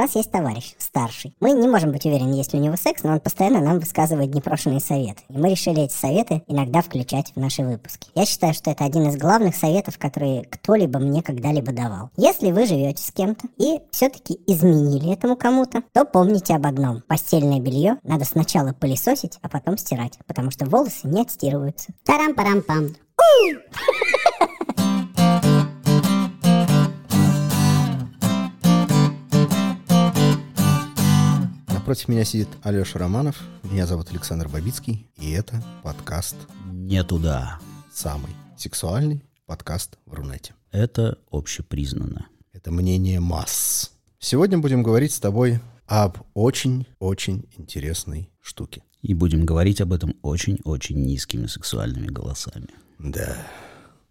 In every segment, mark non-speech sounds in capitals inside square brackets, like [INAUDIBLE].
нас есть товарищ, старший. Мы не можем быть уверены, есть ли у него секс, но он постоянно нам высказывает непрошенные советы. И мы решили эти советы иногда включать в наши выпуски. Я считаю, что это один из главных советов, которые кто-либо мне когда-либо давал. Если вы живете с кем-то и все-таки изменили этому кому-то, то помните об одном. Постельное белье надо сначала пылесосить, а потом стирать, потому что волосы не отстирываются. Тарам-парам-пам. [LAUGHS] [LAUGHS] Напротив меня сидит Алеша Романов, меня зовут Александр Бабицкий, и это подкаст Не туда. самый сексуальный подкаст в Рунете. Это общепризнано. Это мнение масс. Сегодня будем говорить с тобой об очень-очень интересной штуке. И будем говорить об этом очень-очень низкими сексуальными голосами. Да,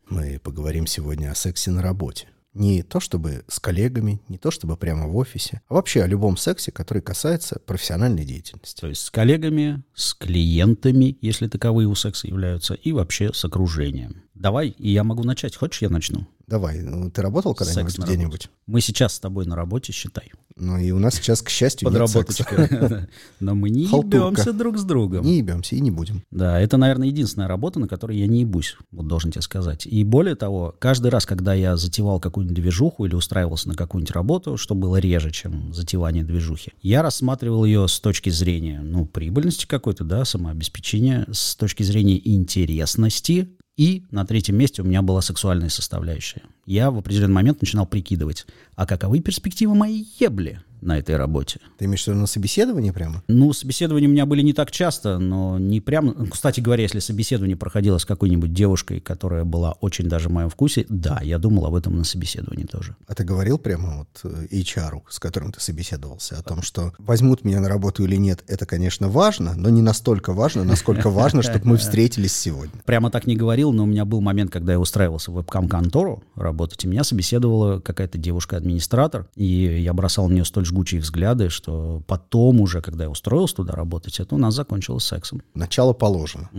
мы поговорим сегодня о сексе на работе. Не то чтобы с коллегами, не то чтобы прямо в офисе, а вообще о любом сексе, который касается профессиональной деятельности. То есть с коллегами, с клиентами, если таковые у секса являются, и вообще с окружением. Давай, и я могу начать. Хочешь, я начну? Давай, ну, ты работал когда-нибудь где-нибудь? Мы сейчас с тобой на работе, считай. Ну и у нас сейчас, к счастью. Подработочка. [LAUGHS] Но мы не ебемся друг с другом. Не ебемся и не будем. Да, это, наверное, единственная работа, на которой я не ебусь, вот должен тебе сказать. И более того, каждый раз, когда я затевал какую-нибудь движуху или устраивался на какую-нибудь работу, что было реже, чем затевание движухи, я рассматривал ее с точки зрения, ну, прибыльности какой-то, да, самообеспечения, с точки зрения интересности, и на третьем месте у меня была сексуальная составляющая. Я в определенный момент начинал прикидывать, а каковы перспективы моей ебли на этой работе? Ты имеешь в виду на собеседовании прямо? Ну, собеседования у меня были не так часто, но не прям... ну, Кстати говоря, если собеседование проходило с какой-нибудь девушкой, которая была очень даже в моем вкусе, да, я думал об этом на собеседовании тоже. А ты говорил прямо вот э, HR, с которым ты собеседовался, о том, что возьмут меня на работу или нет, это, конечно, важно, но не настолько важно, насколько важно, чтобы мы встретились сегодня. Прямо так не говорил, но у меня был момент, когда я устраивался в вебкам-контору работать, и меня собеседовала какая-то девушка-администратор, и я бросал на нее столь жгучие взгляды, что потом уже, когда я устроился туда работать, это у нас закончилось сексом. Начало положено.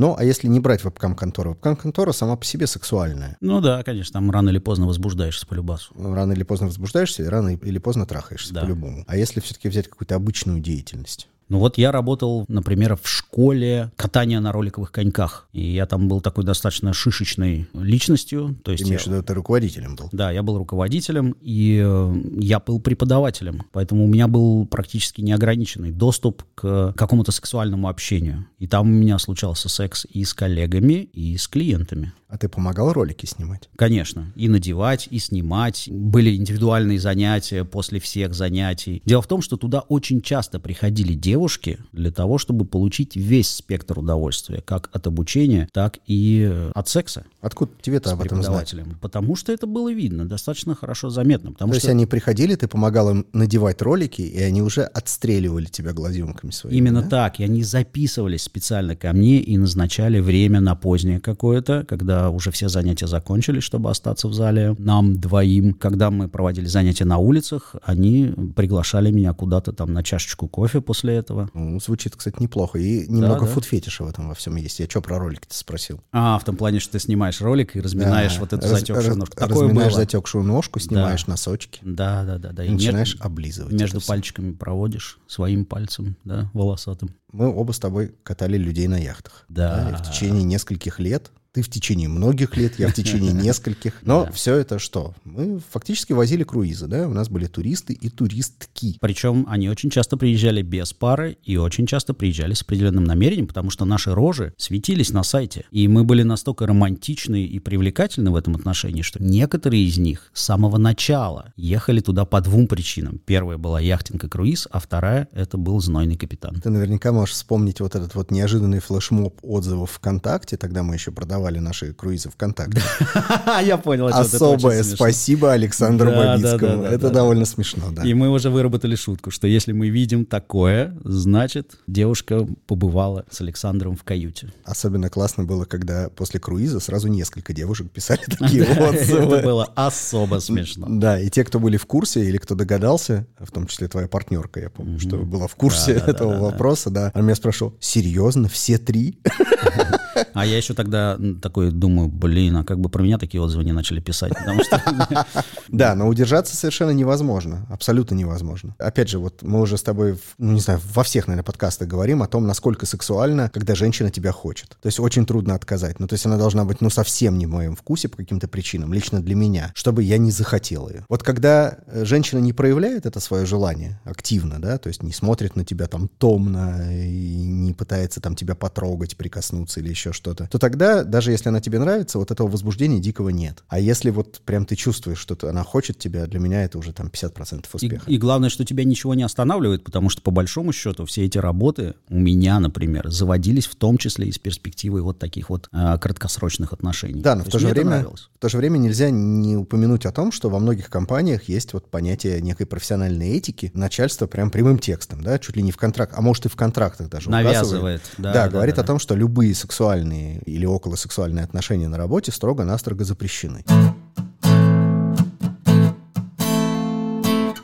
Ну, а если не брать вебкам-контору? Вебкам-контора сама по себе сексуальная. Ну да, конечно, там рано или поздно возбуждаешься по любасу. Рано или поздно возбуждаешься, и рано или поздно трахаешься Да. по-любому. А если все-таки взять какую-то обычную деятельность? Ну вот я работал, например, в школе катания на роликовых коньках. И я там был такой достаточно шишечной личностью. То Ты есть имеешь в я- виду, ты руководителем был? Да, я был руководителем, и э, я был преподавателем, поэтому у меня был практически неограниченный доступ к какому-то сексуальному общению. И там у меня случался секс и с коллегами, и с клиентами. А ты помогал ролики снимать? Конечно, и надевать, и снимать. Были индивидуальные занятия после всех занятий. Дело в том, что туда очень часто приходили девушки для того, чтобы получить весь спектр удовольствия, как от обучения, так и э, от секса Откуда тебе-то об этом знать? Потому что это было видно, достаточно хорошо заметно. Потому То есть что они приходили, ты помогал им надевать ролики, и они уже отстреливали тебя глазенками своими. Именно да? так. И они записывались специально ко мне и назначали время на позднее какое-то, когда уже все занятия закончились, чтобы остаться в зале нам двоим. Когда мы проводили занятия на улицах, они приглашали меня куда-то там на чашечку кофе после этого. Ну, звучит, кстати, неплохо. И немного да. фуд-фетиша в этом во всем есть. Я что про ролики-то спросил? А, в том плане, что ты снимаешь ролик и разминаешь Да. вот эту Раз- затекшую раз- ножку. Такое разминаешь было. затекшую ножку, снимаешь носочки Да, да, да, да. и И начинаешь облизывать. между пальчиками проводишь своим пальцем, да, волосатым. Мы оба с тобой катали людей на яхтах. Да. и в течение нескольких лет. Ты в течение многих лет, я в течение [LAUGHS] нескольких. Но все это что? Мы фактически возили круизы, да? У нас были туристы и туристки. Причем они очень часто приезжали без пары и очень часто приезжали с определенным намерением, потому что наши рожи светились на сайте. И мы были настолько романтичны и привлекательны в этом отношении, что некоторые из них с самого начала ехали туда по двум причинам. Первая была яхтинг и круиз, а вторая — это был знойный капитан. Ты наверняка можешь вспомнить вот этот вот неожиданный флешмоб отзывов ВКонтакте. Тогда мы еще продавали наши круизы ВКонтакте. [LAUGHS] Я понял, Особое спасибо Александру Бабицкому. Это довольно смешно, да. И мы уже выработали шутку, что если мы видим такое, значит, девушка побывала с Александром в каюте. Особенно классно было, когда после круиза сразу несколько девушек писали [LAUGHS] такие Это отзывы. было особо смешно. Да, и те, кто были в курсе или кто догадался, в том числе твоя партнерка, я помню, что была в курсе этого вопроса, да, она меня спрашивала, серьезно, все три? [LAUGHS] А я еще тогда такой думаю, блин, а как бы про меня такие отзывы не начали писать, потому что... Да, но удержаться совершенно невозможно. Абсолютно невозможно. Опять же, вот мы уже с тобой, ну, не знаю, во всех, наверное, подкастах говорим о том, насколько сексуально, когда женщина тебя хочет. То есть очень трудно отказать. Ну, то есть она должна быть, ну, совсем не в моем вкусе по каким-то причинам, лично для меня, чтобы я не захотел ее. Вот когда э, женщина не проявляет это свое желание активно, да, то есть не смотрит на тебя там томно и пытается там тебя потрогать, прикоснуться или еще что-то, то тогда, даже если она тебе нравится, вот этого возбуждения дикого нет. А если вот прям ты чувствуешь, что она хочет тебя, для меня это уже там 50% И, успеха. и главное, что тебя ничего не останавливает, потому что по большому счету все эти работы у меня, например, заводились в том числе из перспективы вот таких вот а, краткосрочных отношений. Да, но в есть то, же время, в то же время нельзя не упомянуть о том, что во многих компаниях есть вот понятие некой профессиональной этики. Начальство прям прямым текстом, да, чуть ли не в контракт, а может и в контрактах даже Навязывает, указывает. да, Да, да, говорит да, о том, что любые сексуальные или околосексуальные отношения на работе строго-настрого запрещены.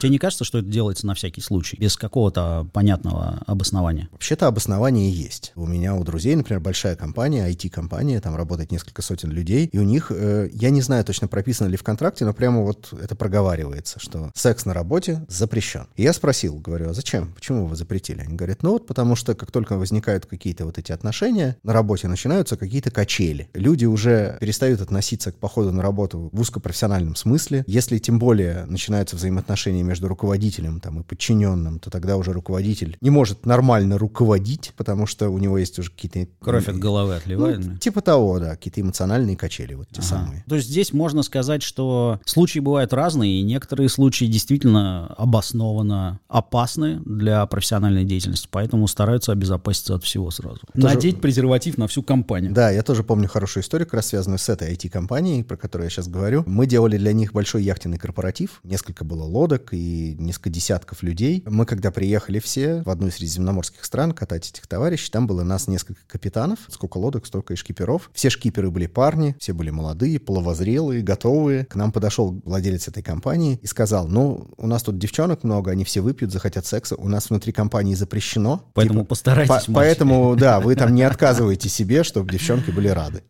Тебе не кажется, что это делается на всякий случай, без какого-то понятного обоснования? Вообще-то обоснование есть. У меня, у друзей, например, большая компания, IT-компания, там работает несколько сотен людей, и у них, э, я не знаю точно прописано ли в контракте, но прямо вот это проговаривается, что секс на работе запрещен. И я спросил, говорю, а зачем? Почему вы запретили? Они говорят, ну вот потому что как только возникают какие-то вот эти отношения, на работе начинаются какие-то качели. Люди уже перестают относиться к походу на работу в узкопрофессиональном смысле. Если тем более начинаются взаимоотношения между руководителем там, и подчиненным, то тогда уже руководитель не может нормально руководить, потому что у него есть уже какие-то... Кровь от головы отливает. Ну, типа того, да, какие-то эмоциональные качели, вот те Ага. самые. То есть здесь можно сказать, что случаи бывают разные, и некоторые случаи действительно обоснованно опасны для профессиональной деятельности, поэтому стараются обезопаситься от всего сразу. Тоже- Надеть презерватив на всю компанию. Да, я тоже помню хорошую историю, как раз связанную с этой IT-компанией, про которую я сейчас говорю. Мы делали для них большой яхтенный корпоратив. Несколько было лодок и несколько десятков людей. Мы, когда приехали все в одну из средиземноморских стран катать этих товарищей, там было нас несколько капитанов. Сколько лодок, столько и шкиперов. Все шкиперы были парни, все были молодые, половозрелые, готовые. К нам подошел владелец этой компании и сказал, ну, у нас тут девчонок много, они все выпьют, захотят секса. У нас внутри компании запрещено. Поэтому Типа, постарайтесь, по-. Поэтому, да, вы там не отказываете себе, чтобы девчонки были рады.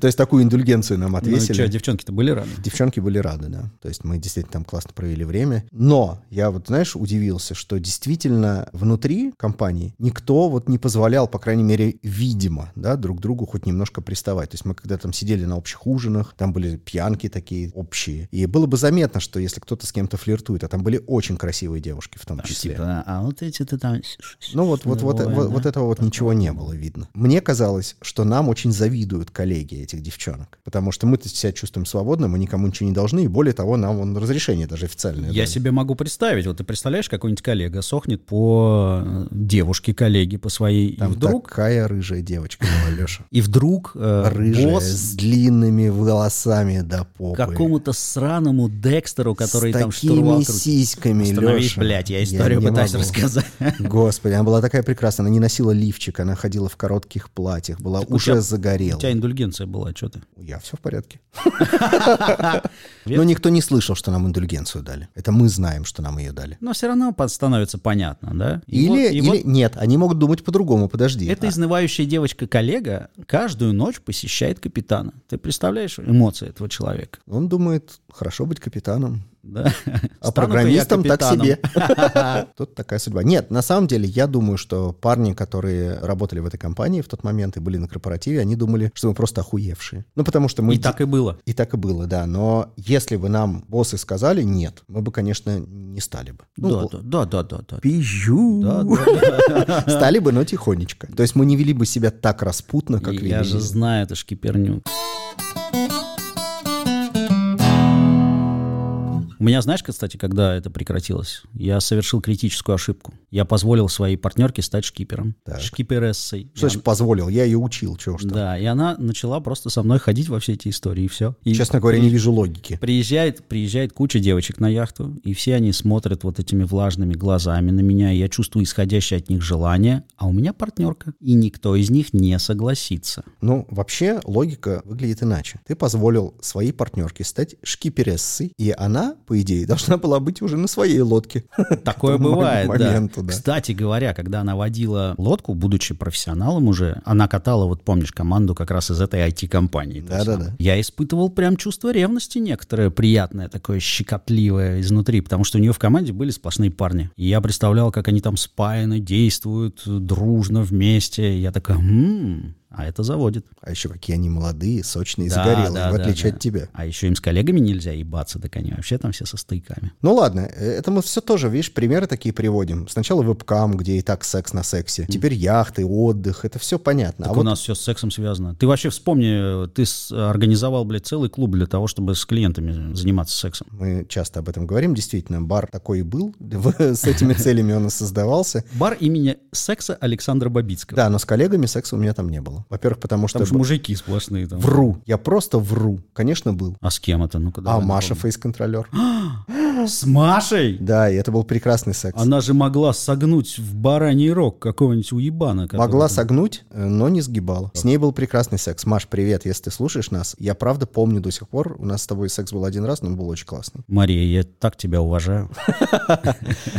То есть такую индульгенцию нам Ну отвесили. девчонки-то были рады? Девчонки были рады, да. То есть мы действительно там классно провели время. Но я вот, знаешь, удивился, что действительно внутри компании никто вот не позволял, по крайней мере, видимо, да, друг другу хоть немножко приставать. То есть мы когда там сидели на общих ужинах, там были пьянки такие общие. И было бы заметно, что если кто-то с кем-то флиртует, а там были очень красивые девушки в том числе. Типа, а вот эти-то там... Ну вот, вот, вот, вот, вот этого вот ничего не было видно. Мне казалось, что нам очень завидуют коллеги этих девчонок, потому что мы-то себя чувствуем свободно, мы никому ничего не должны, и более того, нам вон разрешение даже официальное. Я себе могу представить, вот ты представляешь, какой-нибудь коллега сохнет по э, девушке, коллеге, по своей, Там и вдруг, такая рыжая девочка [LAUGHS] была, Леша. и вдруг э, Рыжая, босс с длинными волосами до попы. какому-то сраному Декстеру, который с там штурвал крутит. сиськами, Леша. блядь, я историю не пытаюсь могу. рассказать. [LAUGHS] Господи, она была такая прекрасная. Она не носила лифчик, она ходила в коротких платьях, была у уже тебя- загорела. У тебя индульгенция была, что ты? Я все в порядке. [LAUGHS] Но никто не слышал, что нам индульгенцию дали. Это мы знаем, что нам ее дали. Но все равно становится понятно, да? И Или, вот- и или вот нет, они могут думать по-другому, подожди. эта А, изнывающая девочка-коллега каждую ночь посещает капитана. Ты представляешь эмоции этого человека? Он думает, хорошо быть капитаном. Да? А программистом я так себе. [LAUGHS] Тут такая судьба. Нет, на самом деле, я думаю, что парни, которые работали в этой компании в тот момент и были на корпоративе, они думали, что мы просто охуевшие. Ну, потому что мы... И так и было. И так и было, да. Но если бы нам боссы сказали нет, мы бы, конечно, не стали бы. Ну, Да, да, да, да, да, да. [LAUGHS] Стали бы, но тихонечко. То есть мы не вели бы себя так распутно, как Я вели. же знаю, это шкиперню. У меня, знаешь, кстати, когда это прекратилось, я совершил критическую ошибку. Я позволил своей партнерке стать шкипером. Так. Шкиперессой. Что значит позволил? Я ее учил, чего там. Да, и она начала просто со мной ходить во все эти истории, и все. И Честно говоря, не вижу логики. Приезжает, приезжает куча девочек на яхту, и все они смотрят вот этими влажными глазами на меня, и я чувствую исходящее от них желание, а у меня партнерка, и никто из них не согласится. Ну, вообще, логика выглядит иначе. Ты позволил своей партнерке стать шкиперессой, и она по идее, должна была быть уже на своей лодке. [LAUGHS] Такое бывает, да. моменту, да. Кстати говоря, когда она водила лодку, будучи профессионалом уже, она катала, вот помнишь, команду как раз из этой IT-компании. Да-да-да. Я испытывал прям чувство ревности некоторое, приятное, такое щекотливое изнутри, потому что у нее в команде были сплошные парни. И я представлял, как они там спаяны, действуют дружно вместе. И я такой, «М, а это заводит. А еще какие они молодые, сочные, Да, загорелые, да, в да, отличие да. от тебя. А еще им с коллегами нельзя ебаться, так они вообще там все со стыками. Ну ладно, э, это мы все тоже, видишь, примеры такие приводим. Сначала вебкам, где и так секс на сексе. Теперь яхты, отдых, это все понятно. Так а у вот нас все с сексом связано. Ты вообще вспомни, ты с- организовал, блядь, целый клуб для того, чтобы с клиентами заниматься сексом. мы часто об этом говорим, действительно, бар такой и был. [LAUGHS] С этими целями он и создавался. Бар имени секса Александра Бабицкого. Да, но с коллегами секса у меня там не было. Во-первых, потому что... Там же мужики сплошные там. Вру. Я просто вру. Конечно, был. А с кем это? Ну-ка, А Маша фейс-контролер. [GASPS] С Машей? Да, и это был прекрасный секс. Она же могла согнуть в бараний рог какого-нибудь уебана. который Могла согнуть, э, но не сгибала. С ней был прекрасный секс. Маш, привет, если ты слушаешь нас. Я правда помню до сих пор. У нас с тобой секс был один раз, но он был очень классный. Мария, я так тебя уважаю. [LAUGHS]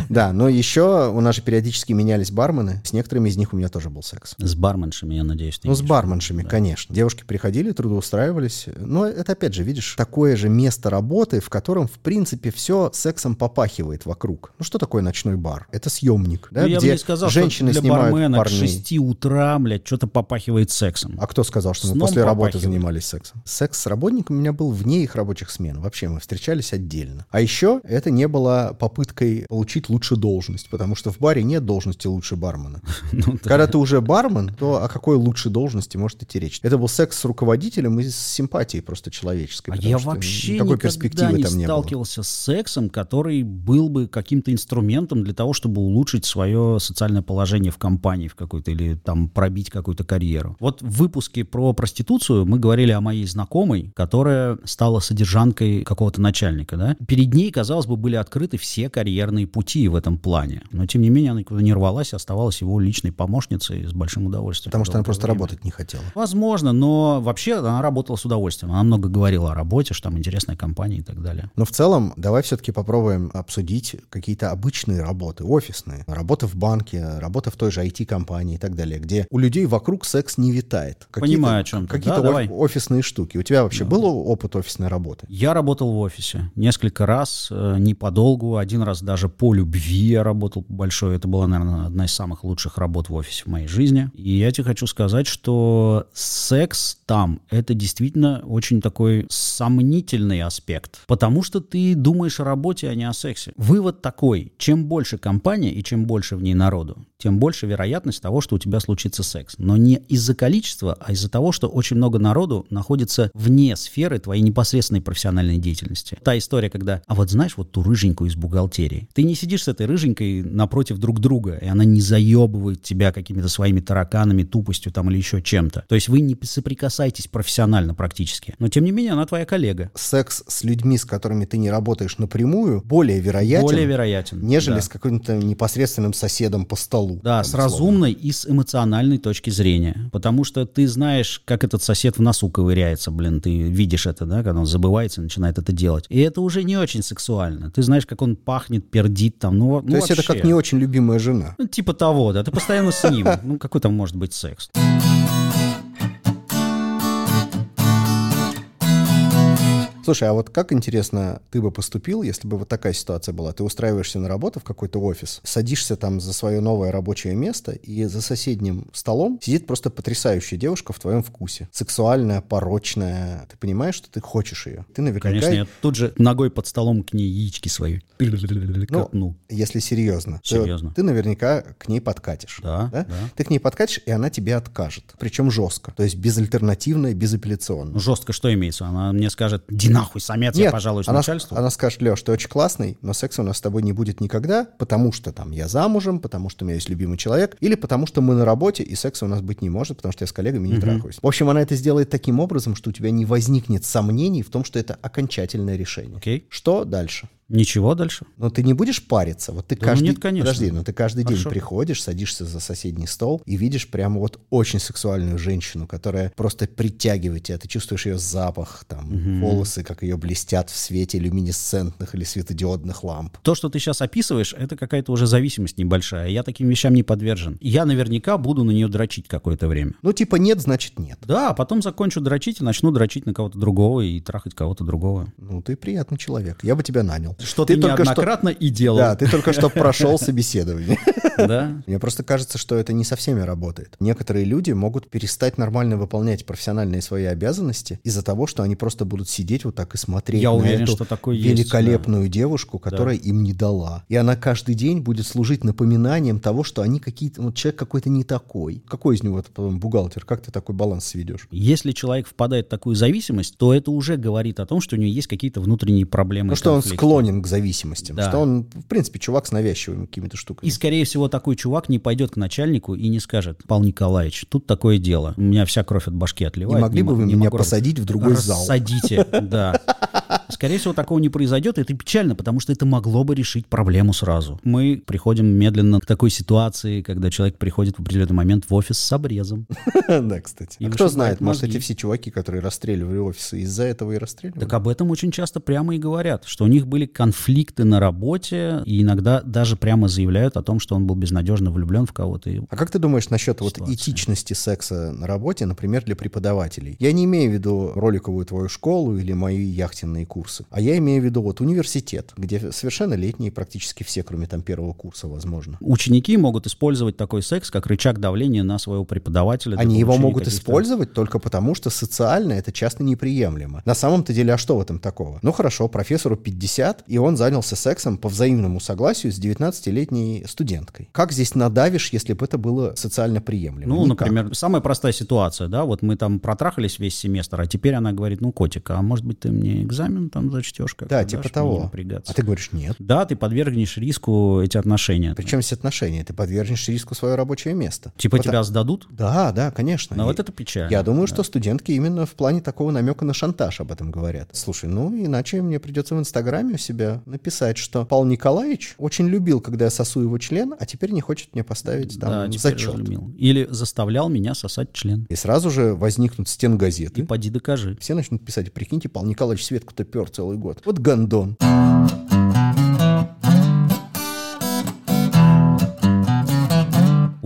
Да, но еще у нас же периодически менялись бармены. С некоторыми из них у меня тоже был секс. С барменшами, я надеюсь, ты Ну, с барменшами, конечно. Девушки приходили, трудоустраивались. Но это, опять же, видишь, такое же место работы, в котором, в принципе, все сексом попахивает вокруг. Ну, что такое ночной бар? Это съемник, да, Ну, я бы где не сказал, женщины что для снимают бармена к парней. 6 утра, блядь, что-то попахивает сексом. А кто сказал, что мы Сном после работы попахивает. занимались сексом? Секс с работником у меня был вне их рабочих смен. Вообще мы встречались отдельно. А еще это не было попыткой получить лучшую должность, потому что в баре нет должности лучше бармена. [LAUGHS] Ну, да. Когда ты уже бармен, то о какой лучшей должности может идти речь? Это был секс с руководителем и с симпатией просто человеческой. А я вообще никакой перспективы не там не сталкивался с сексом, который был бы каким-то инструментом для того, чтобы улучшить свое социальное положение в компании в какой-то или там пробить какую-то карьеру. Вот в выпуске про проституцию мы говорили о моей знакомой, которая стала содержанкой какого-то начальника, да. Перед ней, казалось бы, были открыты все карьерные пути в этом плане. Но, тем не менее, она никуда не рвалась, оставалась его личной помощницей с большим удовольствием. Потому что она просто время. работать не хотела. Возможно, но вообще она работала с удовольствием. Она много говорила о работе, что там интересная компания и так далее. Но в целом, давай все-таки попробуем обсудить какие-то обычные работы, офисные. Работа в банке, работа в той же IT-компании и так далее, где у людей вокруг секс не витает. Какие-то- Понимаю, о чем ты. Какие-то Да, о- давай. офисные штуки. У тебя вообще был опыт офисной работы? Я работал в офисе несколько раз, э, не подолгу, один раз даже по любви я работал большой. Это была, наверное, одна из самых лучших работ в офисе в моей жизни. И я тебе хочу сказать, что секс там — это действительно очень такой сомнительный аспект. Потому что ты думаешь о работе, а не о сексе. Вывод такой. Чем больше компания и чем больше в ней народу, тем больше вероятность того, что у тебя случится секс. Но не из-за количества, а из-за того, что очень много народу находится вне сферы твоей непосредственной профессиональной деятельности. Та история, когда, а вот знаешь, вот ту рыженькую из бухгалтерии. Ты не сидишь с этой рыженькой напротив друг друга, и она не заебывает тебя какими-то своими тараканами, тупостью там или еще чем-то. То есть вы не соприкасаетесь профессионально практически. Но тем не менее, она твоя коллега. Секс с людьми, с которыми ты не работаешь напрямую, более вероятен, Более вероятен. нежели да. с каким-то непосредственным соседом по столу. Да, с условно. разумной и с эмоциональной точки зрения. Потому что ты знаешь, как этот сосед в носу ковыряется, блин, ты видишь это, да, когда он забывается и начинает это делать. И это уже не очень сексуально. Ты знаешь, как он пахнет, пердит там, ну, То есть это как не очень любимая жена. Ну, типа того, да, ты постоянно с ним. Ну, какой там может быть секс? Слушай, а вот как интересно ты бы поступил, если бы вот такая ситуация была? Ты устраиваешься на работу в какой-то офис, садишься там за свое новое рабочее место, и за соседним столом сидит просто потрясающая девушка в твоем вкусе. Сексуальная, порочная. Ты понимаешь, что ты хочешь ее? Ты наверняка... Конечно, я тут же ногой под столом к ней яички свои. Ну, если серьезно, Серьезно. ты наверняка к ней подкатишь. Да, да. Ты к ней подкатишь, и она тебе откажет. Причем жестко. То есть безальтернативно и безапелляционно. жестко что имеется? Она мне скажет, нахуй, самец, я пожалуюсь она, начальству. она скажет, Леш, ты очень классный, но секса у нас с тобой не будет никогда, потому что там я замужем, потому что у меня есть любимый человек, или потому что мы на работе, и секса у нас быть не может, потому что я с коллегами не трахаюсь. В общем, она это сделает таким образом, что у тебя не возникнет сомнений в том, что это окончательное решение. Окей. Что дальше? Ничего дальше. Но ты не будешь париться. Вот ты Да ну каждый... нет, конечно. Подожди, но ты каждый Хорошо. день приходишь, садишься за соседний стол и видишь прямо вот очень сексуальную женщину, которая просто притягивает тебя. Ты чувствуешь ее запах, там, волосы, как ее блестят в свете люминесцентных или светодиодных ламп. То, что ты сейчас описываешь, это какая-то уже зависимость небольшая. Я таким вещам не подвержен. Я наверняка буду на нее дрочить какое-то время. Ну, типа нет, значит нет. Да, а потом закончу дрочить и начну дрочить на кого-то другого и трахать кого-то другого. Ну, ты приятный человек. Я бы тебя нанял. Что ты, только что... неоднократно и делал. Да, ты только что прошел собеседование. [LAUGHS] Да. Мне просто кажется, что это не со всеми работает. Некоторые люди могут перестать нормально выполнять профессиональные свои обязанности из-за того, что они просто будут сидеть вот так и смотреть Я на уверен, эту что такое есть, великолепную девушку, которая им не дала. И она каждый день будет служить напоминанием того, что они какие-то, вот человек какой-то не такой. Какой из него потом бухгалтер? Как ты такой баланс сведешь? Если человек впадает в такую зависимость, то это уже говорит о том, что у него есть какие-то внутренние проблемы. Ну, что он конфликты. Склонен к зависимостям, Да. что он, в принципе, чувак с навязчивыми какими-то штуками. И, скорее всего, такой чувак не пойдет к начальнику и не скажет, Павел Николаевич, тут такое дело. У меня вся кровь от башки отливает. Не могли бы мо- вы не меня посадить в другой зал? Рассадите, да. Скорее всего, такого не произойдет, и это печально, потому что это могло бы решить проблему сразу. Мы приходим медленно к такой ситуации, когда человек приходит в определенный момент в офис с обрезом. [LAUGHS] Да, кстати. И А кто знает, может, эти все чуваки, которые расстреливали офисы, из-за этого и расстреливали? Так об этом очень часто прямо и говорят, что у них были конфликты на работе, и иногда даже прямо заявляют о том, что он был безнадежно влюблен в кого-то. А как ты думаешь насчет вот этичности секса на работе, например, для преподавателей? Я не имею в виду роликовую твою школу или мои яхтенные курсы, а я имею в виду вот университет, где совершеннолетние практически все, кроме там первого курса, возможно. Ученики могут использовать такой секс как рычаг давления на своего преподавателя. Они его могут использовать только потому, что социально это часто неприемлемо. На самом-то деле, а что в этом такого? Ну хорошо, профессору 50, и он занялся сексом по взаимному согласию с 19-летней студенткой. Как здесь надавишь, если бы это было социально приемлемо? Ну, Никак. например, самая простая ситуация, да, вот мы там протрахались весь семестр, а теперь она говорит, ну, котик, а может быть ты мне экзамен там зачтешь как-то, Да, типа того. не напрягаться?» А ты говоришь, нет. Да, ты подвергнешь риску эти отношения. Причем здесь отношения? Ты подвергнешь риску свое рабочее место. Типа Вот тебя сдадут? Да, да, конечно. Ну, И вот это печально. Я думаю, что студентки именно в плане такого намека на шантаж об этом говорят. Слушай, ну иначе мне придется в Инстаграме у себя написать, что Павел Николаевич очень любил, когда я сосу его член, а теперь не хочет мне поставить Да, там теперь зачет. разлюбил. Или заставлял меня сосать член. И сразу же возникнут стен И газеты. поди докажи. Все начнут писать, прикиньте, Павел Николаевич Светку-то пер целый год. Вот гондон.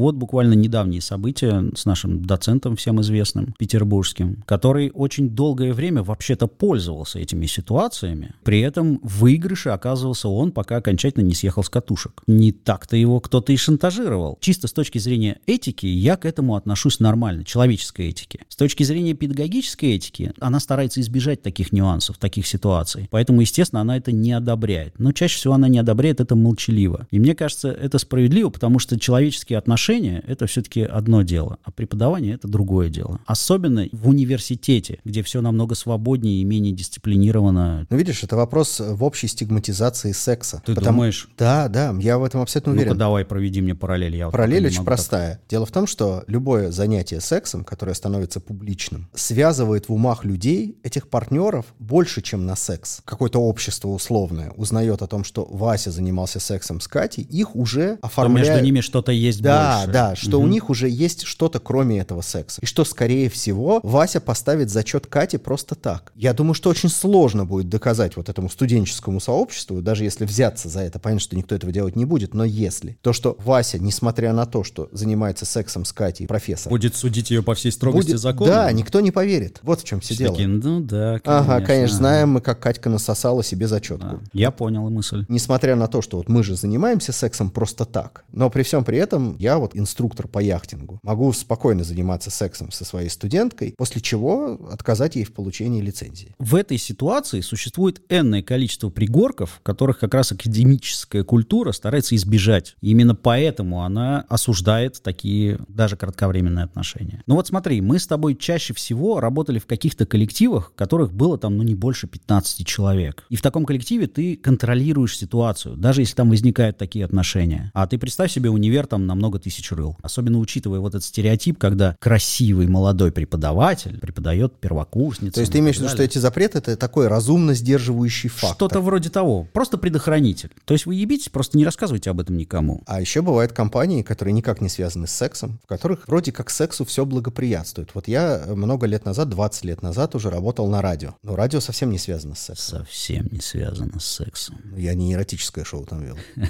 Вот буквально недавние события с нашим доцентом всем известным, петербургским, который очень долгое время вообще-то пользовался этими ситуациями. При этом в выигрыше оказывался он, пока окончательно не съехал с катушек. Не так-то его кто-то и шантажировал. Чисто с точки зрения этики я к этому отношусь нормально, человеческой этики. С точки зрения педагогической этики она старается избежать таких нюансов, таких ситуаций. Поэтому, естественно, она это не одобряет. Но чаще всего она не одобряет это молчаливо. И мне кажется, это справедливо, потому что человеческие отношения — это все-таки одно дело, а преподавание — это другое дело. Особенно в университете, где все намного свободнее и менее дисциплинировано. Ну, видишь, это вопрос в общей стигматизации секса. Ты Потому- думаешь? Да, да, я в этом абсолютно Ну-ка уверен. давай проведи мне параллель. Я вот Параллель не очень могу так. простая. Дело в том, что любое занятие сексом, которое становится публичным, связывает в умах людей, этих партнеров, больше, чем на секс. Какое-то общество условное узнает о том, что Вася занимался сексом с Катей, их уже оформляют... между ними что-то есть Да, больше. Да, что у них уже есть что-то кроме этого секса. И что, скорее всего, Вася поставит зачет Кате просто так. Я думаю, что очень сложно будет доказать вот этому студенческому сообществу, даже если взяться за это, понятно, что никто этого делать не будет, но если. То, что Вася, несмотря на то, что занимается сексом с Катей, профессор, Будет судить ее по всей строгости будет- закона? Да, никто не поверит. Вот в чем все Все дело. такие, ну да, Ага, конечно, знаем мы, как Катька насосала себе зачетку. Да. Я понял мысль. Несмотря на то, что вот мы же занимаемся сексом просто так, но при всем при этом я вот инструктор по яхтингу. Могу спокойно заниматься сексом со своей студенткой, после чего отказать ей в получении лицензии. В этой ситуации существует энное количество пригорков, которых как раз академическая культура старается избежать. Именно поэтому она осуждает такие даже кратковременные отношения. Ну вот смотри, мы с тобой чаще всего работали в каких-то коллективах, которых было там, ну, не больше 15 человек. И в таком коллективе ты контролируешь ситуацию, даже если там возникают такие отношения. А ты представь себе универ там на много тысяч тысяч рыл. Особенно учитывая вот этот стереотип, когда красивый молодой преподаватель преподает первокурсницам. То есть ты имеешь в виду, что эти запреты — это такой разумно сдерживающий фактор? Что-то вроде того. Просто предохранитель. То есть вы ебитесь, просто не рассказывайте об этом никому. А еще бывают компании, которые никак не связаны с сексом, в которых вроде как сексу все благоприятствует. Вот я много лет назад, 20 лет назад уже работал на радио. Но радио совсем не связано с сексом. Совсем не связано с сексом. Я не эротическое шоу там вел. [LAUGHS]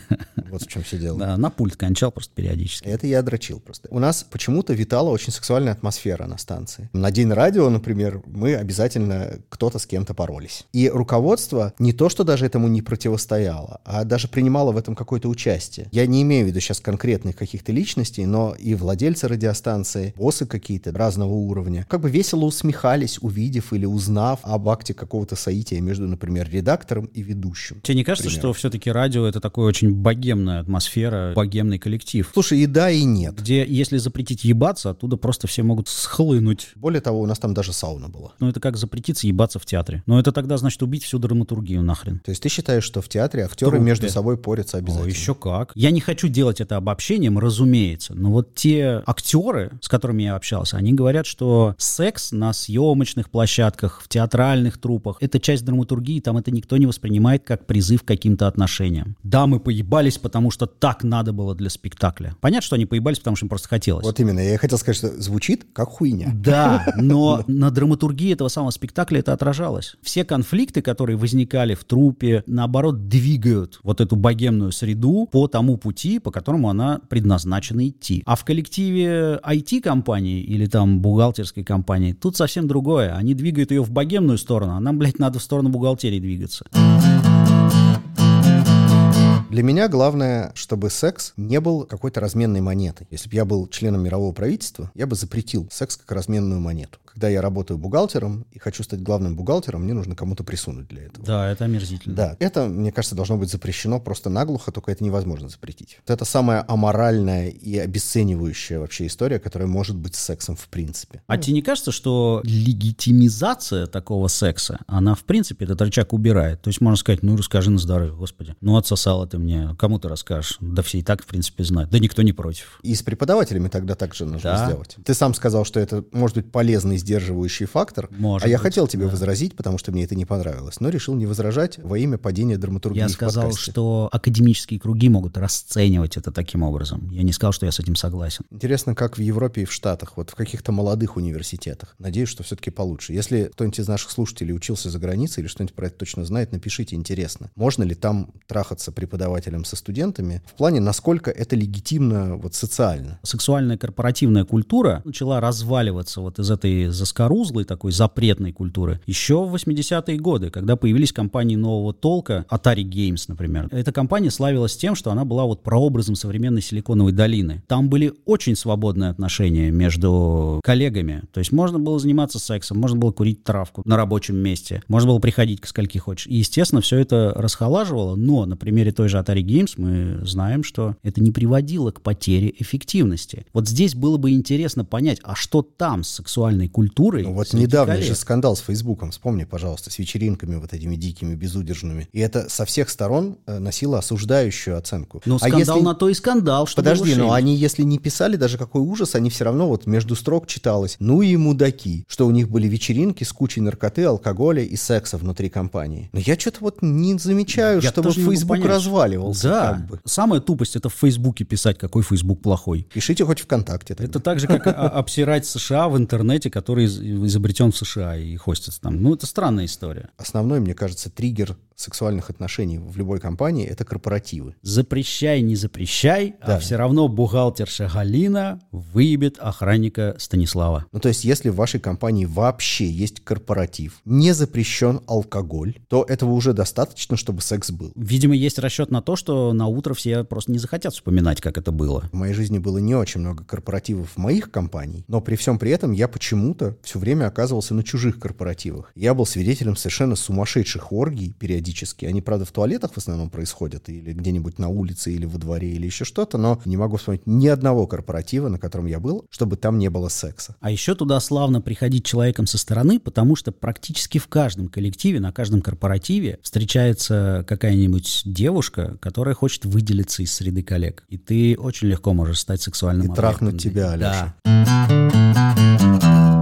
Вот в чем все дело. Да, на пульт кончал просто периодически. Это я дрочил просто. У нас почему-то витала очень сексуальная атмосфера на станции. На день радио, например, мы обязательно кто-то с кем-то поролись. И руководство не то, что даже этому не противостояло, а даже принимало в этом какое-то участие. Я не имею в виду сейчас конкретных каких-то личностей, но и владельцы радиостанции, боссы какие-то разного уровня, как бы весело усмехались, увидев или узнав об акте какого-то соития между, например, редактором и ведущим. Тебе не кажется, Пример. что все-таки радио это такой очень богемная атмосфера, богемный коллектив? Слушай, и да, и нет. Где, если запретить ебаться, оттуда просто все могут схлынуть. Более того, у нас там даже сауна была. Ну, это как запретиться ебаться в театре. Но это тогда, значит, убить всю драматургию нахрен. То есть ты считаешь, что в театре актеры труппе. между собой порятся обязательно? О, еще как. Я не хочу делать это обобщением, разумеется, но вот те актеры, с которыми я общался, они говорят, что секс на съемочных площадках, в театральных трупах, это часть драматургии, там это никто не воспринимает как призыв к каким-то отношениям. Да, мы поебались, потому что так надо было для спектакля. Понятно, что они поебались, потому что им просто хотелось. Вот именно, я хотел сказать, что звучит как хуйня. Да, [LAUGHS] но на драматургии этого самого спектакля это отражалось. Все конфликты, которые возникали в трупе, наоборот, двигают вот эту богемную среду по тому пути, по которому она предназначена идти. А в коллективе IT-компании или там бухгалтерской компании тут совсем другое. Они двигают ее в богемную сторону, а нам, блядь, надо в сторону бухгалтерии двигаться. Для меня главное, чтобы секс не был какой-то разменной монетой. Если бы я был членом мирового правительства, я бы запретил секс как разменную монету. Когда я работаю бухгалтером и хочу стать главным бухгалтером, мне нужно кому-то присунуть для этого. Да, это омерзительно. Да, это, мне кажется, должно быть запрещено просто наглухо, только это невозможно запретить. Вот это самая аморальная и обесценивающая вообще история, которая может быть с сексом в принципе. А тебе не кажется, что легитимизация такого секса, она в принципе этот рычаг убирает? То есть можно сказать, ну расскажи на здоровье, господи. Ну отсосала ты мне, кому ты расскажешь? Да все и так в принципе знают. Да никто не против. И с преподавателями тогда также нужно Да. сделать. Ты сам сказал, что это может быть полезный сдерживающий фактор. Может а я быть, хотел тебе да. возразить, потому что мне это не понравилось, но решил не возражать во имя падения драматургии Я сказал, что академические круги могут расценивать это таким образом. Я не сказал, что я с этим согласен. Интересно, как в Европе и в Штатах, вот в каких-то молодых университетах. Надеюсь, что все-таки получше. Если кто-нибудь из наших слушателей учился за границей или что-нибудь про это точно знает, напишите, интересно. Можно ли там трахаться преподавателем со студентами в плане, насколько это легитимно вот социально? Сексуальная корпоративная культура начала разваливаться вот из этой заскорузлой такой запретной культуры еще в 80-е годы, когда появились компании нового толка, Atari Games, например. Эта компания славилась тем, что она была вот прообразом современной Силиконовой долины. Там были очень свободные отношения между коллегами. То есть можно было заниматься сексом, можно было курить травку на рабочем месте, можно было приходить к скольки хочешь. И, естественно, все это расхолаживало, но на примере той же Atari Games мы знаем, что это не приводило к потере эффективности. Вот здесь было бы интересно понять, а что там с сексуальной культурой? Ну, вот коллег? же скандал с Фейсбуком, вспомни, пожалуйста, с вечеринками вот этими дикими, безудержными. И это со всех сторон э, носило осуждающую оценку. Ну, А скандал если- на то и скандал, что Подожди, но шеймить. они, если не писали даже какой ужас, они все равно вот между строк читалось. Ну и мудаки, что у них были вечеринки с кучей наркоты, алкоголя и секса внутри компании. Но я что-то вот не замечаю, Я чтобы Facebook понять. разваливался. Да, как бы. самая тупость это в Фейсбуке писать, какой Фейсбук плохой. Пишите хоть ВКонтакте. тогда. Это так же, как а- обсирать США в интернете, который из- изобретен в США и хостится там. Ну, это странная история. Основной, мне кажется, триггер сексуальных отношений в любой компании — это корпоративы. Запрещай, не запрещай, Да. а все равно бухгалтерша Галина выебет охранника Станислава. Ну, то есть, если в вашей компании вообще есть корпоратив, не запрещен алкоголь, то этого уже достаточно, чтобы секс был. Видимо, есть расчет на то, что на утро все просто не захотят вспоминать, как это было. В моей жизни было не очень много корпоративов моих компаний, но при всем при этом я почему-то почему-то все время оказывался на чужих корпоративах. Я был свидетелем совершенно сумасшедших оргий периодически. Они, правда, в туалетах в основном происходят, или где-нибудь на улице, или во дворе, или еще что-то, но не могу вспомнить ни одного корпоратива, на котором я был, чтобы там не было секса. А еще туда славно приходить человеком со стороны, потому что практически в каждом коллективе, на каждом корпоративе встречается какая-нибудь девушка, которая хочет выделиться из среды коллег. И ты очень легко можешь стать сексуальным И трахнуть тебя, Алеша. Да.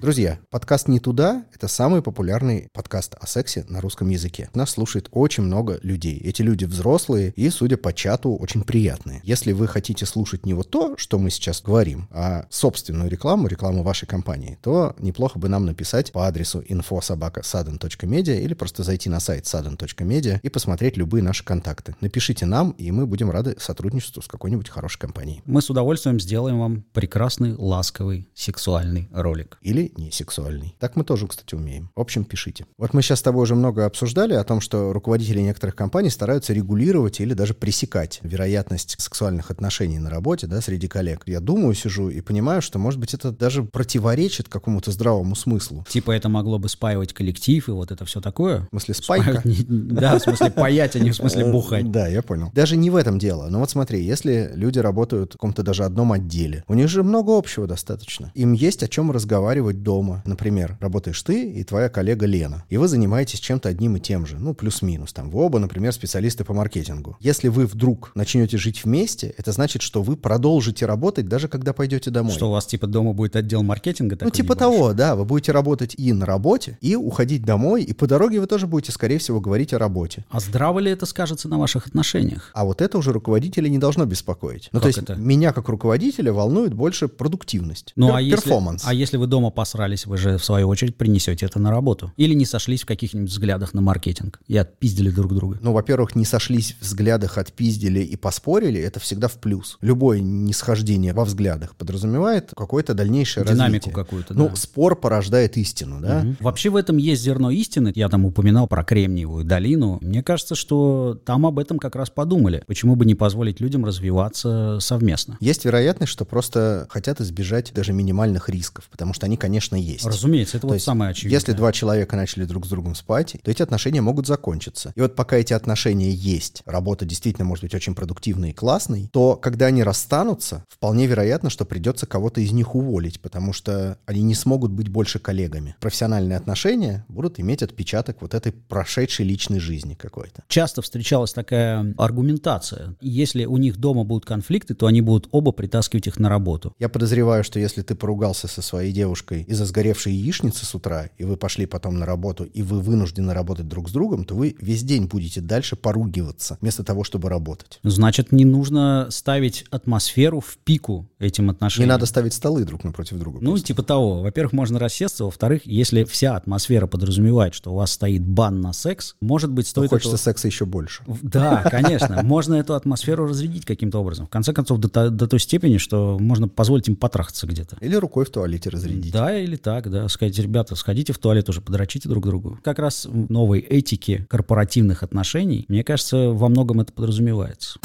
Друзья, подкаст «Не туда» — это самый популярный подкаст о сексе на русском языке. Нас слушает очень много людей. Эти люди взрослые и, судя по чату, очень приятные. Если вы хотите слушать не вот то, что мы сейчас говорим, а собственную рекламу, рекламу вашей компании, то неплохо бы нам написать по адресу infosobaka.sudden.media или просто зайти на сайт sudden.media и посмотреть любые наши контакты. Напишите нам, и мы будем рады сотрудничеству с какой-нибудь хорошей компанией. Мы с удовольствием сделаем вам прекрасный, ласковый, сексуальный ролик. Или не сексуальный. Так мы тоже, кстати, умеем. В общем, пишите. Вот мы сейчас с тобой уже много обсуждали о том, что руководители некоторых компаний стараются регулировать или даже пресекать вероятность сексуальных отношений на работе, да, среди коллег. Я думаю, сижу и понимаю, что, может быть, это даже противоречит какому-то здравому смыслу. Типа это могло бы спаивать коллектив и вот это все такое? В смысле, спайка? Да, в смысле паять, а не в смысле бухать. Да, я понял. Даже не в этом дело. Но вот смотри, если люди работают в каком-то даже одном отделе, у них же много общего достаточно. Им есть о чем разговаривать дома. Например, работаешь ты и твоя коллега Лена, и вы занимаетесь чем-то одним и тем же, ну, плюс-минус. Там вы оба, например, специалисты по маркетингу. Если вы вдруг начнете жить вместе, это значит, что вы продолжите работать, даже когда пойдете домой. Что у вас типа дома будет отдел маркетинга? Ну, типа того, да. Вы будете работать и на работе, и уходить домой, и по дороге вы тоже будете, скорее всего, говорить о работе. А здраво ли это скажется на ваших отношениях? А вот это уже руководителя не должно беспокоить. Ну, Как то есть это? меня как руководителя волнует больше продуктивность, Ну, пер- а если, перформанс. а если вы дома посрались, вы же в свою очередь принесете это на работу. Или не сошлись в каких-нибудь взглядах на маркетинг и отпиздили друг друга. Ну, во-первых, не сошлись в взглядах, отпиздили и поспорили, это всегда в плюс. Любое нисхождение во взглядах подразумевает какое-то дальнейшее Динамику развитие. какую-то, Ну, да. спор порождает истину, да? Мгм. Вообще в этом есть зерно истины. Я там упоминал про Кремниевую долину. Мне кажется, что там об этом как раз подумали. Почему бы не позволить людям развиваться совместно? Есть вероятность, что просто хотят избежать даже минимальных рисков, потому что они, конечно, есть. Разумеется, это То вот есть, самое очевидное. Если два человека начали друг с другом спать, то эти отношения могут закончиться. И вот пока эти отношения есть, работа действительно может быть очень продуктивной и классной, то когда они расстанутся, вполне вероятно, что придется кого-то из них уволить, потому что они не смогут быть больше коллегами. Профессиональные отношения будут иметь отпечаток вот этой прошедшей личной жизни какой-то. Часто встречалась такая аргументация. Если у них дома будут конфликты, то они будут оба притаскивать их на работу. Я подозреваю, что если ты поругался со своей девушкой из-за сгоревшей яичницы с утра, и вы пошли потом на работу, и вы вынуждены работать друг с другом, то вы весь день будете дальше поругиваться, вместо того, чтобы работать. Значит, не нужно ставить атмосферу в пику этим Не отношениям. надо ставить столы друг напротив друга. Ну, просто. типа того. Во-первых, можно рассесться. Во-вторых, если вся атмосфера подразумевает, что у вас стоит бан на секс, может быть, Но стоит... хочется эту- секса еще больше. Да, конечно. [LAUGHS] Можно эту атмосферу разрядить каким-то образом. В конце концов, до, до той степени, что можно позволить им потрахаться где-то. Или рукой в туалете разрядить. Да, или так, да. Сказать, ребята, сходите в туалет уже, подрочите друг другу. Как раз новой этике корпоративных отношений, мне кажется, во многом это подразумевается.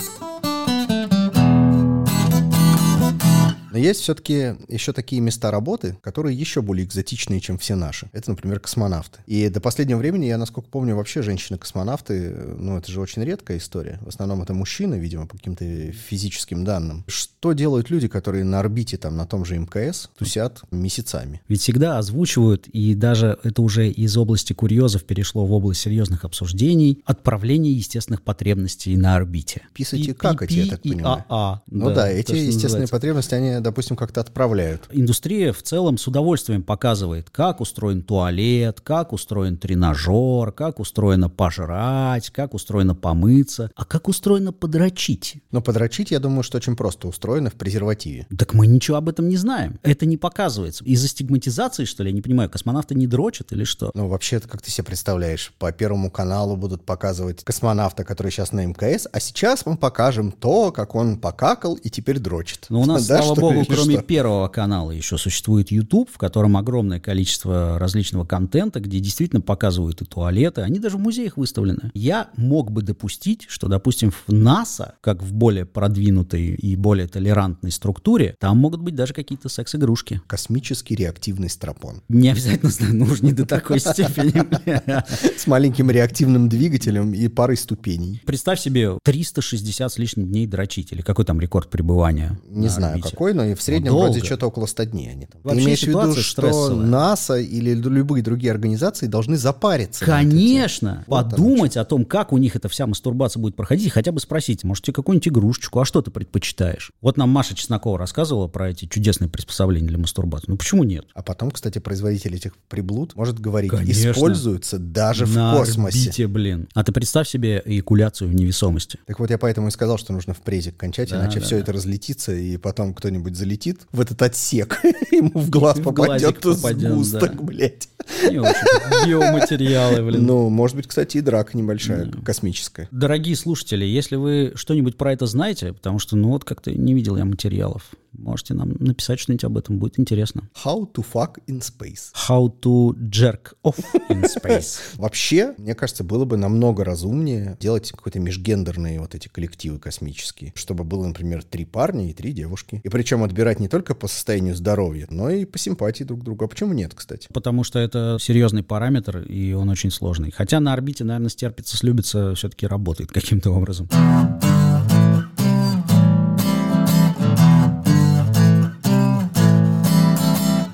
Но есть все-таки еще такие места работы, которые еще более экзотичные, чем все наши. Это, например, космонавты. И до последнего времени, я, насколько помню, вообще женщины-космонавты, ну, это же очень редкая история. В основном это мужчины, видимо, по каким-то физическим данным. Что делают люди, которые на орбите, там, на том же МКС, тусят месяцами? Ведь всегда озвучивают, и даже это уже из области курьезов перешло в область серьезных обсуждений, отправление естественных потребностей на орбите. Писать и И какать, я так понимаю. а-а. Ну да, эти естественные потребности, они, допустим, как-то отправляют. Индустрия в целом с удовольствием показывает, как устроен туалет, как устроен тренажер, как устроено пожрать, как устроено помыться, а как устроено подрочить. Но подрочить, я думаю, что очень просто устроено в презервативе. Так мы ничего об этом не знаем. Это не показывается. Из-за стигматизации, что ли, я не понимаю, космонавты не дрочат или что? Ну, вообще, как ты себе представляешь, по Первому каналу будут показывать космонавта, который сейчас на МКС, а сейчас мы покажем то, как он покакал и теперь дрочит. Ну, у нас, [LAUGHS] Да, слава богу, богу, кроме что? первого канала еще существует YouTube, в котором огромное количество различного контента, где действительно показывают и туалеты, они даже в музеях выставлены. Я мог бы допустить, что, допустим, в НАСА, как в более продвинутой и более толерантной структуре, там могут быть даже какие-то секс-игрушки. Космический реактивный стропон. Не обязательно, ну уж не до такой степени. [LAUGHS] С маленьким реактивным двигателем и парой ступеней. Представь себе 360 с лишним дней дрочить, или какой там рекорд пребывания Не на знаю какой, но и в среднем Ну, вроде долго. что-то около 100 дней они там. Ты Вообще имеешь в виду, что стрессовая. НАСА или любые другие организации должны запариться? Конечно. Вот Подумать о том, как у них эта вся мастурбация будет проходить, и хотя бы спросить, может, тебе какую-нибудь игрушечку, а что ты предпочитаешь? Вот нам Маша Чеснокова рассказывала про эти чудесные приспособления для мастурбации. Ну почему нет? А потом, кстати, производитель этих приблуд может говорить, Конечно. используются даже в На космосе. орбите, блин. А ты представь себе эякуляцию в невесомости. Так вот, я поэтому и сказал, что нужно в презик кончать, Да, иначе да, все да. это разлетится, и потом кто-нибудь залетит в этот отсек, [LAUGHS] ему в глаз попадет сгусток, блядь. Биоматериалы, блин. Ну, может быть, кстати, и драка небольшая, космическая. Дорогие слушатели, если вы что-нибудь про это знаете, потому что, ну вот как-то не видел я материалов, можете нам написать что-нибудь об этом, будет интересно. How to fuck in space. How to jerk off in space. [LAUGHS] Вообще, мне кажется, было бы намного разумнее делать какие-то межгендерные вот эти коллективы космические, чтобы было, например, три парня и три девушки. И причем отбирать не только по состоянию здоровья, но и по симпатии друг к другу. А почему нет, кстати? Потому что это серьезный параметр, и он очень сложный. Хотя на орбите, наверное, стерпится, слюбится, все-таки работает каким-то образом.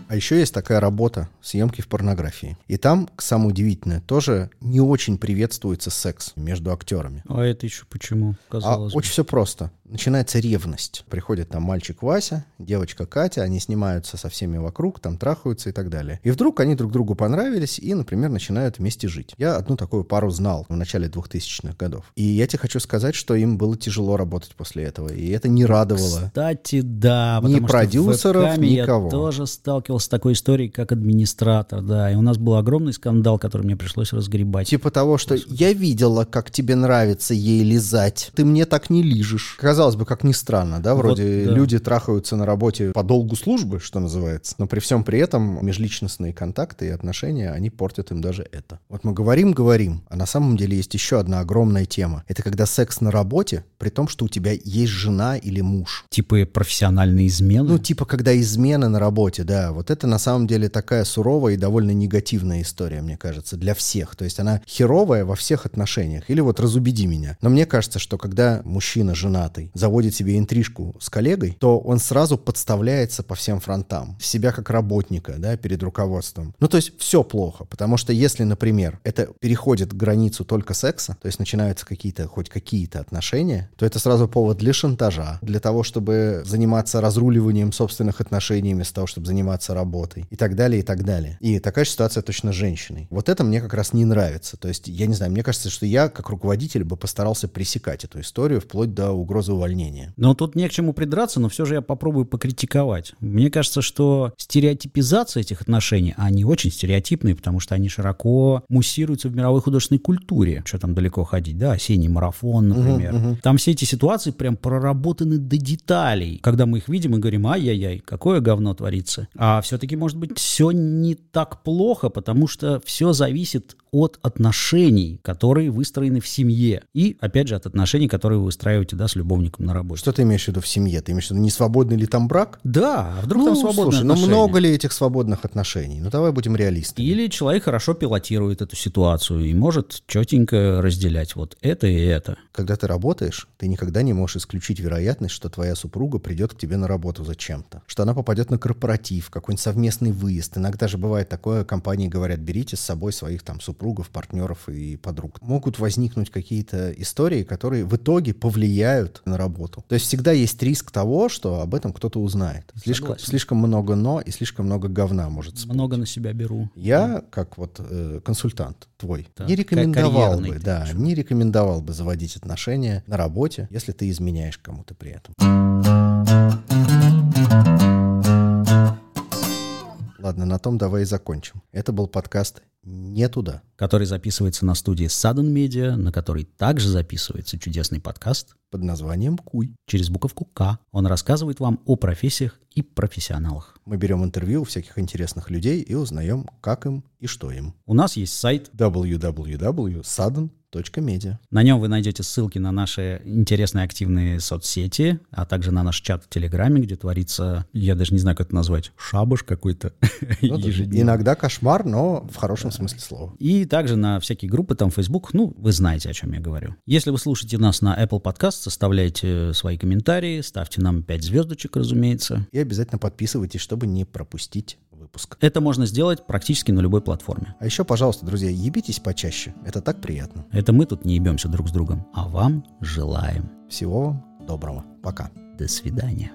А еще есть такая работа съемки в порнографии. И там, самое удивительное, тоже не очень приветствуется секс между актерами. А это еще почему, А казалось бы? очень все просто. Начинается ревность. Приходит там мальчик Вася, девочка Катя, они снимаются со всеми вокруг, там трахаются и так далее. И вдруг они друг другу понравились и, например, начинают вместе жить. Я одну такую пару знал в начале 2000-х годов. И я тебе хочу сказать, что им было тяжело работать после этого. И это не радовало. Кстати, да. Ни продюсеров, никого. Я тоже сталкивался с такой историей, как администратор, да. И у нас был огромный скандал, который мне пришлось разгребать. Типа того, что я видела, как тебе нравится ей лизать. Ты мне так не лижешь. Казалось бы, как ни странно, да? Вроде да. люди трахаются на работе по долгу службы, что называется. Но при всем при этом межличностные контакты и отношения, они портят им даже это. Вот мы говорим, говорим, а на самом деле есть еще одна огромная тема. Это когда секс на работе, при том, что у тебя есть жена или муж. Типа профессиональные измены. Ну, типа, когда измена на работе, да. Вот это на самом деле такая суровая и довольно негативная история, мне кажется, для всех. То есть она херовая во всех отношениях. Или вот разубеди меня. Но мне кажется, что когда мужчина женатый заводит себе интрижку с коллегой, то он сразу подставляется по всем фронтам. Себя как работника, да, перед руководством. Ну, то есть все плохо. Потому что если, например, это переходит границу только секса, то есть начинаются какие-то, хоть какие-то отношения, то это сразу повод для шантажа, для того, чтобы заниматься разруливанием собственных отношений вместо того, чтобы заниматься работой и так далее, и так далее. И такая же ситуация точно с женщиной. Вот это мне как раз не нравится. То есть, я не знаю, мне кажется, что я, как руководитель, бы постарался пресекать эту историю вплоть до угрозы увольнения. Но тут не к чему придраться, но все же я попробую покритиковать. Мне кажется, что стереотипизация этих отношений, они очень стереотипные, потому что они широко муссируются в мировой художественной культуре. Что там далеко ходить, да, осенний марафон, например. Там все эти ситуации прям проработаны до деталей. Когда мы их видим и говорим, ай-яй-яй, какое говно творится. А все-таки, может быть, все не так плохо, потому что все зависит от отношений, которые выстроены в семье. И, опять же, от отношений, которые вы выстраиваете, да, с любовником на работе. Что ты имеешь в виду в семье? Ты имеешь в виду, не свободный ли там брак? Да, а вдруг там свободные слушай, ну отношения? много ли этих свободных отношений? Ну давай будем реалистами. Или человек хорошо пилотирует эту ситуацию и может четенько разделять вот это и это. Когда ты работаешь, ты никогда не можешь исключить вероятность, что твоя супруга придет к тебе на работу зачем-то. Что она попадет на корпоратив, какой-нибудь совместный выезд. Иногда же бывает такое, компании говорят, берите с собой своих там супругов, партнеров и подруг. Могут возникнуть какие-то истории, которые в итоге повлияют на работу. То есть всегда есть риск того, что об этом кто-то узнает. Слишком, Согласен. слишком много «но» и слишком много говна может всплыть. Много на себя беру. Я, как вот э, консультант твой, Так, не рекомендовал бы, да, не рекомендовал бы заводить отношения на работе, если ты изменяешь кому-то при этом. Том давай и закончим. Это был подкаст «Не туда». который записывается на студии Sudden Media, на которой также записывается чудесный подкаст под названием «Куй». через буковку К. Он рассказывает вам о профессиях и профессионалах. Мы берем интервью у всяких интересных людей и узнаем, как им и что им. У нас есть сайт www.sudden.media. На нем вы найдете ссылки на наши интересные активные соцсети, а также на наш чат в Телеграме, где творится, я даже не знаю, как это назвать, шабаш какой-то [LAUGHS] Ну. Иногда кошмар, но в хорошем смысле слова. И также на всякие группы, там, Facebook, ну, вы знаете, о чем я говорю. Если вы слушаете нас на Apple Podcast, составляйте свои комментарии, ставьте нам 5 звездочек, разумеется. И обязательно подписывайтесь, чтобы не пропустить выпуск. Это можно сделать практически на любой платформе. А еще, пожалуйста, друзья, ебитесь почаще. Это так приятно. Это мы тут не ебемся друг с другом, а вам желаем. Всего вам доброго. Пока. До свидания.